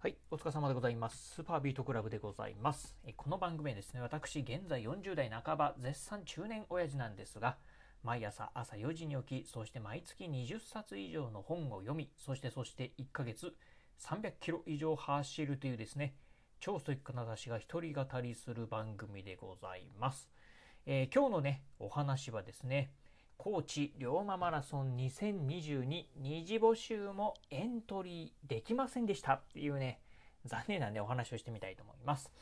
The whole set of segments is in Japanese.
はい、お疲れ様でございます。スーパービートクラブでございます。えこの番組はですね、私、現在40代半ば、絶賛中年親父なんですが、毎朝朝4時に起き、そして毎月20冊以上の本を読み、そしてそして1ヶ月300キロ以上走るというですね、超ストイックな私が一人語りする番組でございます。えー今日のね、お話はですね、高知龍馬マラソン2022二次募集もエントリーできませんでしたっていうね、残念なね、お話をしてみたいと思います。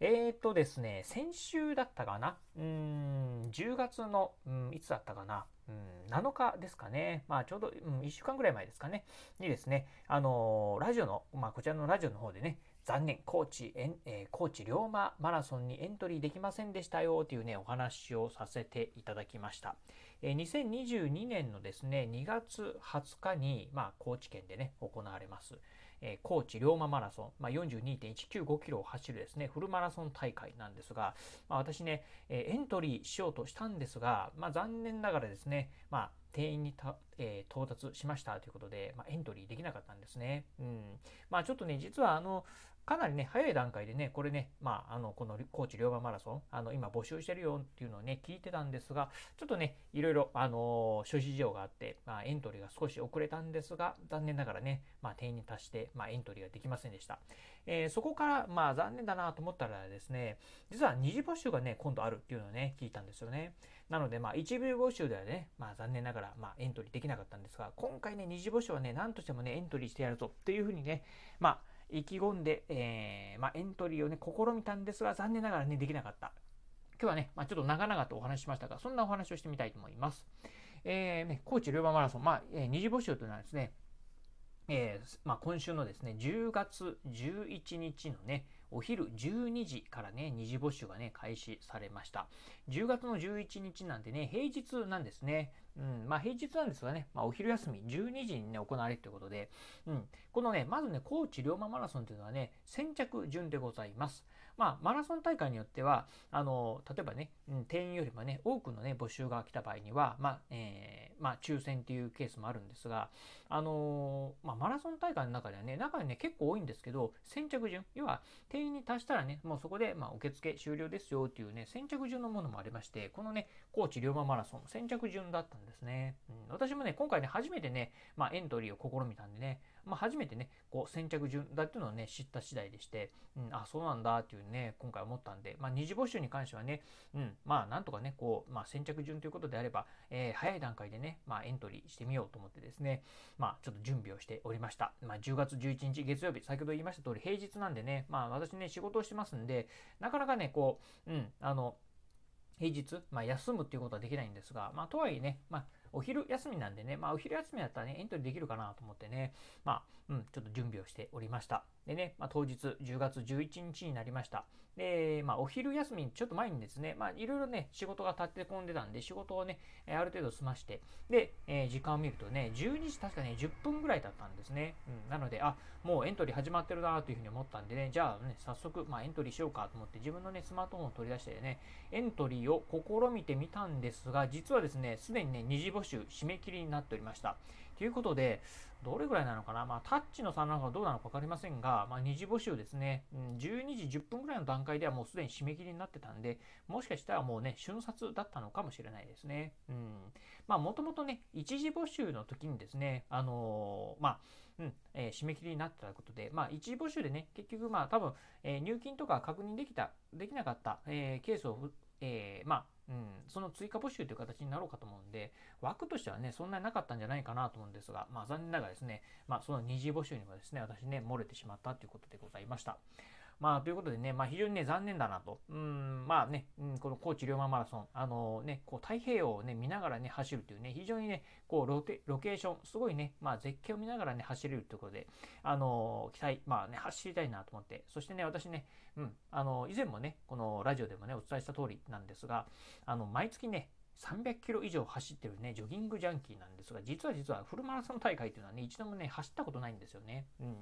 えーとですね、先週だったかな？うん、10月の、うん、いつだったかな？うん、7日ですかね。まあちょうど、うん、1週間ぐらい前ですかね。にですね、あのーラジオの、まあこちらのラジオの方でね、残念、高知、えー高知龍馬マラソンにエントリーできませんでしたよというね、お話をさせていただきました。えー2022年のですね、2月20日に、まあ、高知県でね、行われます。えー高知龍馬マラソン、まあ、42.195キロを走るですね、フルマラソン大会なんですが、まあ、私ね、えーエントリーしようとしたんですが、まあ、残念ながらですね、まあ、定員にた、えー到達しましたということで、まあ、エントリーできなかったんですね。うん。まあ、ちょっとね、実はあの、かなりね、早い段階でね、これね、まあ、あの、この高知龍馬マラソン、あの、今募集してるよっていうのをね、聞いてたんですが、ちょっとね、いろいろ、あの諸事情があって、まあ、エントリーが少し遅れたんですが、残念ながらね、まあ、定員に達して、まあ、エントリーができませんでした。えーそこから、まあ、残念だなと思ったらですね、実は二次募集がね、今度あるっていうのをね、聞いたんですよね。なので、まあ、一部募集ではね、まあ、残念ながら、からまあ、エントリーできなかったんですが、今回ね、二次募集はね、何としてもね、エントリーしてやるぞっていうふうにね、まあ、意気込んで、えーまあ、エントリーをね、試みたんですが、残念ながらね、できなかった。今日はね、まあ、ちょっと長々とお話ししましたが、そんなお話をしてみたいと思います。えーね、高知龍馬マラソン、まあ、えー二次募集というのはですね、えーまあ、今週のですね、10月11日のね、お昼12時からね、二次募集がね、開始されました。10月の11日なんでね、平日なんですね。うん、まあ平日なんですがね、まあお昼休み12時にね、行われるということで、うん、このね、まずね、高知龍馬マラソンというのはね、先着順でございます。まあ、マラソン大会によっては、あの、例えばね、うん、定員よりもね、多くのね、募集が来た場合には、まあ、えーまあ、抽選っていうケースもあるんですが、あのーまあ、マラソン大会の中ではね、中にね、結構多いんですけど、先着順、要は、定員に達したらね、もうそこで、まあ、受付終了ですよっていうね、先着順のものもありまして、このね、高知龍馬マラソン、先着順だったんですね。うん、私もね、今回ね、初めてね、まあ、エントリーを試みたんでね、まあ、初めてね、こう、先着順だっていうのをね、知った次第でして、うん、あ、そうなんだっていうね、今回思ったんで、まあ、二次募集に関してはね、うん、まあ、なんとかね、こう、まあ、先着順ということであれば、えー早い段階でね、まあ、エントリーしてみようと思ってですね、まあ、ちょっと準備をしておりました。まあ、10月11日月曜日、先ほど言いました通り、平日なんでね、まあ、私ね、仕事をしてますんで、なかなかね、こう、うん、あの、平日、まあ、休むっていうことはできないんですが、まあ、とはいえね、まあ、お昼休みなんでね、まあ、お昼休みだったらね、エントリーできるかなと思ってね、まあ、うん、ちょっと準備をしておりました。でね、まあ、当日10月11日になりました。で、まあ、お昼休みちょっと前にですね、まあ、いろいろね、仕事が立て込んでたんで、仕事をね、ある程度済まして、で、えー時間を見るとね、12時確かね、10分ぐらいだったんですね。うん、なので、あ、もうエントリー始まってるなというふうに思ったんでね、じゃあね、早速、まあ、エントリーしようかと思って、自分のね、スマートフォンを取り出してね、エントリーを試みてみたんですが、実はですね、すでにね、二次募集締め切りになっておりました。ということで、どれぐらいなのかな、まあ、タッチの差なのかどうなのか分かりませんが、まあ、二次募集ですね、12時10分ぐらいの段階ではもうすでに締め切りになってたんで、もしかしたらもうね、瞬殺だったのかもしれないですね。うん。まあ、もともとね、一次募集の時にですね、あのーまあ、うん、えー締め切りになってたことで、まあ、一次募集でね、結局、まあ、多分、えー入金とか確認できた、できなかった、えーケースを、えーまあ、うん、その追加募集という形になろうかと思うんで、枠としてはね、そんなになかったんじゃないかなと思うんですが、まあ、残念ながらですね、まあ、その二次募集にもですね、私ね、漏れてしまったということでございました。まあ、ということでね、まあ、非常にね、残念だなと。うん、まあね、うん、この高知龍馬マラソン、あのね、こう、太平洋をね、見ながらね、走るというね、非常にね、こうロテ、ロケーション、すごいね、まあ、絶景を見ながらね、走れるということで、あの期待、まあね、走りたいなと思って、そしてね、私ね、うん、あの以前もね、このラジオでもね、お伝えした通りなんですが、あの、毎月ね、300キロ以上走ってるね、ジョギングジャンキーなんですが、実は実はフルマラソン大会っていうのはね、一度もね、走ったことないんですよね。うん。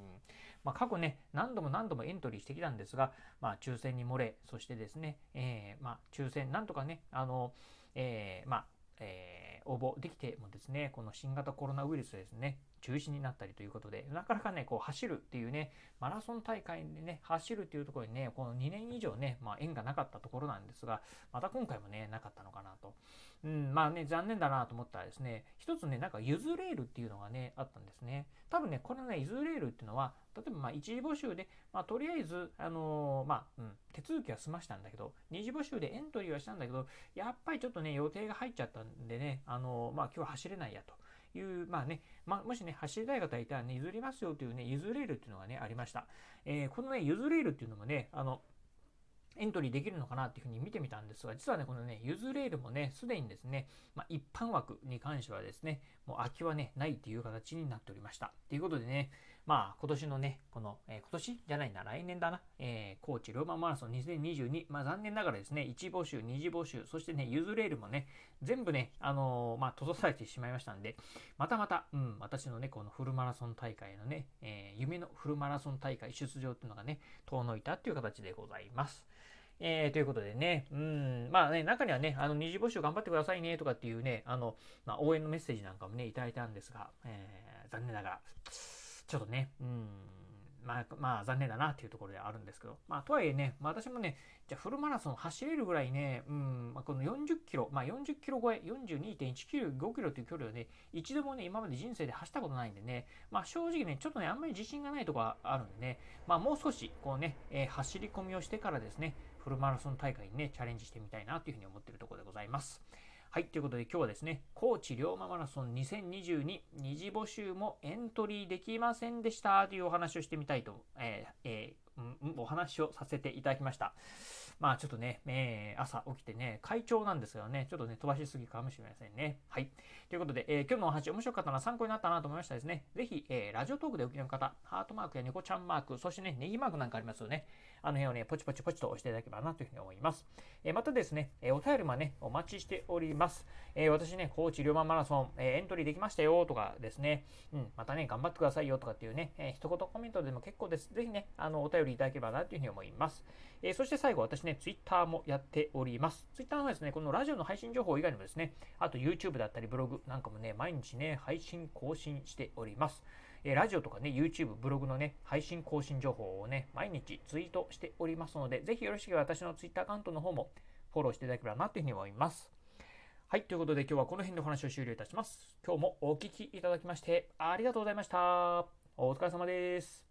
まあ、過去ね、何度も何度もエントリーしてきたんですが、まあ、抽選に漏れ、そしてですね、えーまあ、抽選、なんとかね、あの、えーまあ、えー応募できてもですね、この新型コロナウイルスですね、中止になったりということで、なかなかね、こう走るっていうね、マラソン大会でね、走るっていうところにね、この2年以上ね、まあ、縁がなかったところなんですが、また今回もね、なかったのかなと。うん、まあね、残念だなと思ったらですね、一つね、なんかゆずレールっていうのがね、あったんですね。多分ね、このね、ゆずレールっていうのは、例えばまあ一次募集で、まあ、とりあえず、あのー、まあ、うん、手続きは済ましたんだけど、二次募集でエントリーはしたんだけど、やっぱりちょっとね、予定が入っちゃったんでね、あのー、まあ、今日は走れないやと。いう、まあね、まあ、もしね、走りたい方いたらね、譲りますよというね、譲レールっていうのがね、ありました。えー、このね、譲レールっていうのもね、あの、エントリーできるのかなっていうふうに見てみたんですが、実はね、このね、ユズレールもね、すでにですね、まあ、一般枠に関してはですね、もう空きはね、ないっていう形になっておりました。ということでね、まあ、今年のね、この、えー、今年じゃないな、来年だな、えー、高知ローママラソン2022、まあ残念ながらですね、1募集、2次募集、そしてね、ユズレールもね、全部ね、あのー、まあ、閉ざされてしまいましたんで、またまた、うん、私のね、このフルマラソン大会のね、えー、夢のフルマラソン大会出場っていうのがね、遠のいたっていう形でございます。えー、ということでね、うん、まあね、中にはね、あの、二次募集頑張ってくださいね、とかっていうね、あの、まあ、応援のメッセージなんかもね、いただいたんですが、えー、残念ながら、ちょっとね、うん、まあ、まあ、残念だなっていうところであるんですけど、まあ、とはいえね、まあ、私もね、じゃフルマラソン走れるぐらいね、うん、まあ、この40キロ、まあ、40キロ超え、42.1キロ、5キロという距離をね、一度もね、今まで人生で走ったことないんでね、まあ、正直ね、ちょっとね、あんまり自信がないとこあるんでね、まあ、もう少し、こうね、えー、走り込みをしてからですね、フルマラソン大会にね、チャレンジしてみたいなというふうに思ってるところでございます。はい、ということで今日はですね、高知龍馬マラソン2022二次募集もエントリーできませんでしたというお話をしてみたいと、えーえー、お話をさせていただきました。まあちょっとね、えー、朝起きてね、会長なんですけどね、ちょっとね、飛ばしすぎかもしれませんね。はい。ということで、えー、今日のお話面白かったな、参考になったなと思いましたですね。ぜひ、えー、ラジオトークでお聞きの方、ハートマークや猫ちゃんマーク、そしてね、ネギマークなんかありますよね。あの辺をね、ポチポチポチと押していただければなというふうに思います。えー、またですね、えー、お便りもね、お待ちしております。えー、私ね、高知龍馬マラソン、えー、エントリーできましたよとかですね、うん、またね、頑張ってくださいよとかっていうね、えー、一言コメントでも結構です。ぜひね、あの、お便りいただければなというふうに思います。えー、そして最後、私ね、ね、ツイッターもやっております。ツイッターのですね、このラジオの配信情報以外にもですね、あと YouTube だったりブログなんかもね、毎日ね、配信更新しております。えラジオとかね、YouTube、ブログのね、配信更新情報をね、毎日ツイートしておりますので、ぜひよろしければ私の Twitter アカウントの方もフォローしていただければなというふうに思います。はい、ということで今日はこの辺でお話を終了いたします。今日もお聴きいただきましてありがとうございました。お疲れ様です。